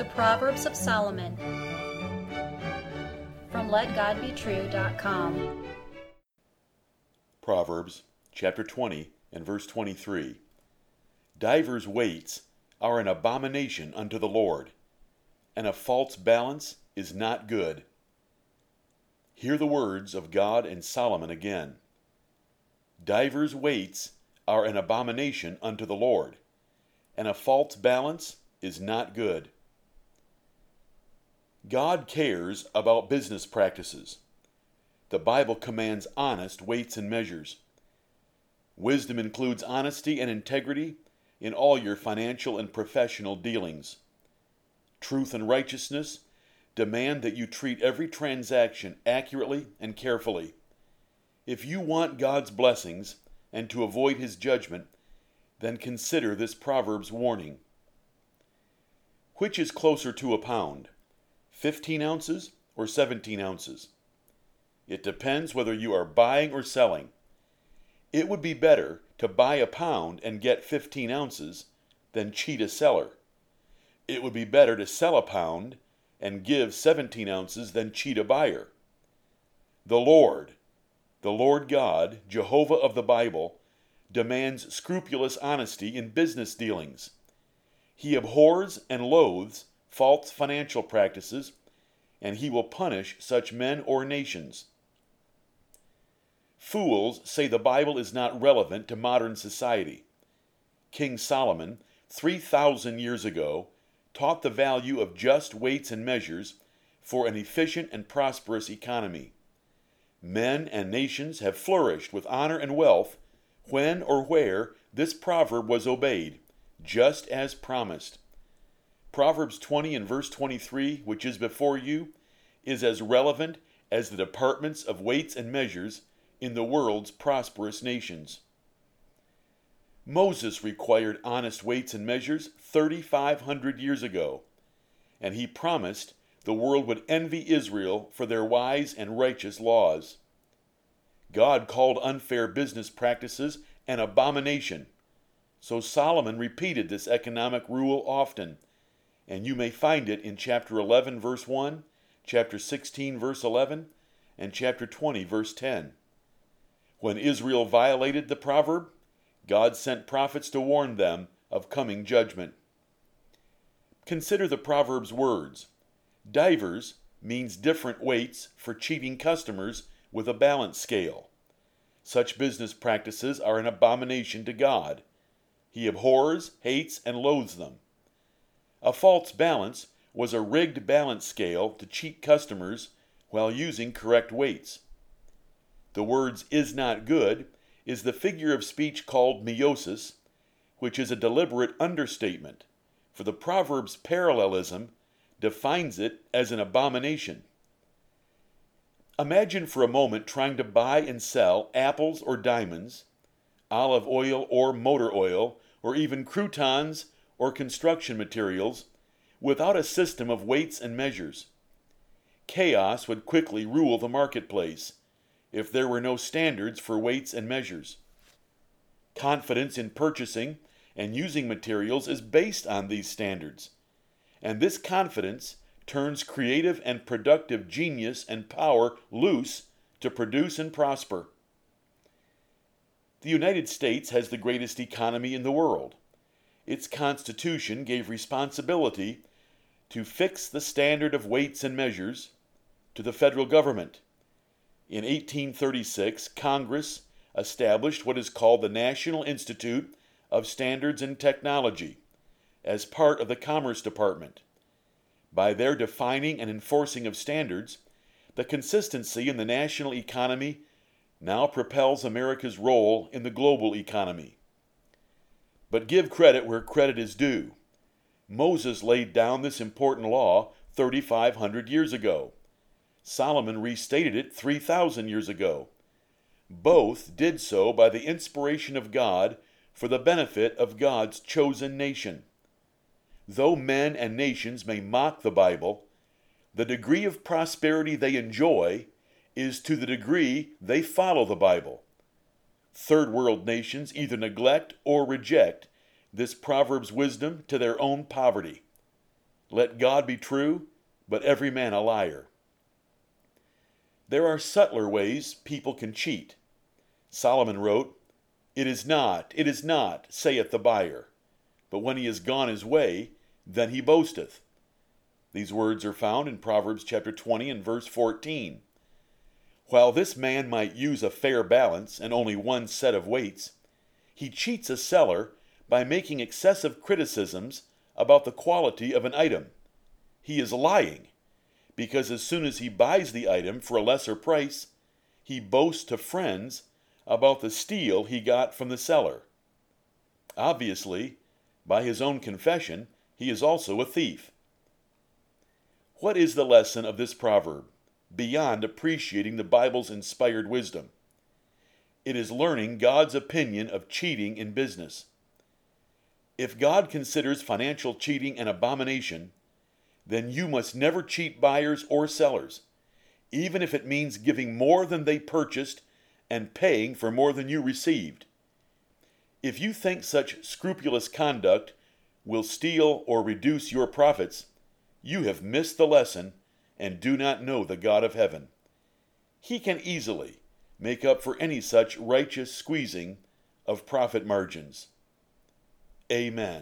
The Proverbs of Solomon from LetGodBetrue.com. Proverbs chapter 20 and verse 23. Divers weights are an abomination unto the Lord, and a false balance is not good. Hear the words of God and Solomon again. Divers weights are an abomination unto the Lord, and a false balance is not good. God cares about business practices. The Bible commands honest weights and measures. Wisdom includes honesty and integrity in all your financial and professional dealings. Truth and righteousness demand that you treat every transaction accurately and carefully. If you want God's blessings and to avoid his judgment, then consider this proverb's warning. Which is closer to a pound? 15 ounces or 17 ounces. It depends whether you are buying or selling. It would be better to buy a pound and get 15 ounces than cheat a seller. It would be better to sell a pound and give 17 ounces than cheat a buyer. The Lord, the Lord God, Jehovah of the Bible, demands scrupulous honesty in business dealings. He abhors and loathes false financial practices, and he will punish such men or nations. Fools say the Bible is not relevant to modern society. King Solomon, 3,000 years ago, taught the value of just weights and measures for an efficient and prosperous economy. Men and nations have flourished with honor and wealth when or where this proverb was obeyed, just as promised. Proverbs 20 and verse 23, which is before you, is as relevant as the departments of weights and measures in the world's prosperous nations. Moses required honest weights and measures 3,500 years ago, and he promised the world would envy Israel for their wise and righteous laws. God called unfair business practices an abomination, so Solomon repeated this economic rule often and you may find it in chapter 11, verse 1, chapter 16, verse 11, and chapter 20, verse 10. When Israel violated the proverb, God sent prophets to warn them of coming judgment. Consider the proverb's words. Divers means different weights for cheating customers with a balance scale. Such business practices are an abomination to God. He abhors, hates, and loathes them. A false balance was a rigged balance scale to cheat customers while using correct weights. The words is not good is the figure of speech called meiosis, which is a deliberate understatement, for the proverb's parallelism defines it as an abomination. Imagine for a moment trying to buy and sell apples or diamonds, olive oil or motor oil, or even croutons or construction materials without a system of weights and measures. Chaos would quickly rule the marketplace if there were no standards for weights and measures. Confidence in purchasing and using materials is based on these standards, and this confidence turns creative and productive genius and power loose to produce and prosper. The United States has the greatest economy in the world its Constitution gave responsibility to fix the standard of weights and measures to the federal government. In 1836, Congress established what is called the National Institute of Standards and Technology as part of the Commerce Department. By their defining and enforcing of standards, the consistency in the national economy now propels America's role in the global economy. But give credit where credit is due. Moses laid down this important law 3,500 years ago. Solomon restated it 3,000 years ago. Both did so by the inspiration of God for the benefit of God's chosen nation. Though men and nations may mock the Bible, the degree of prosperity they enjoy is to the degree they follow the Bible. Third world nations either neglect or reject this proverb's wisdom to their own poverty. Let God be true, but every man a liar. There are subtler ways people can cheat. Solomon wrote, It is not, it is not, saith the buyer. But when he is gone his way, then he boasteth. These words are found in Proverbs chapter 20 and verse 14. While this man might use a fair balance and only one set of weights, he cheats a seller by making excessive criticisms about the quality of an item. He is lying, because as soon as he buys the item for a lesser price, he boasts to friends about the steal he got from the seller. Obviously, by his own confession, he is also a thief. What is the lesson of this proverb, beyond appreciating the Bible's inspired wisdom? It is learning God's opinion of cheating in business. If God considers financial cheating an abomination, then you must never cheat buyers or sellers, even if it means giving more than they purchased and paying for more than you received. If you think such scrupulous conduct will steal or reduce your profits, you have missed the lesson and do not know the God of heaven. He can easily make up for any such righteous squeezing of profit margins. Amen.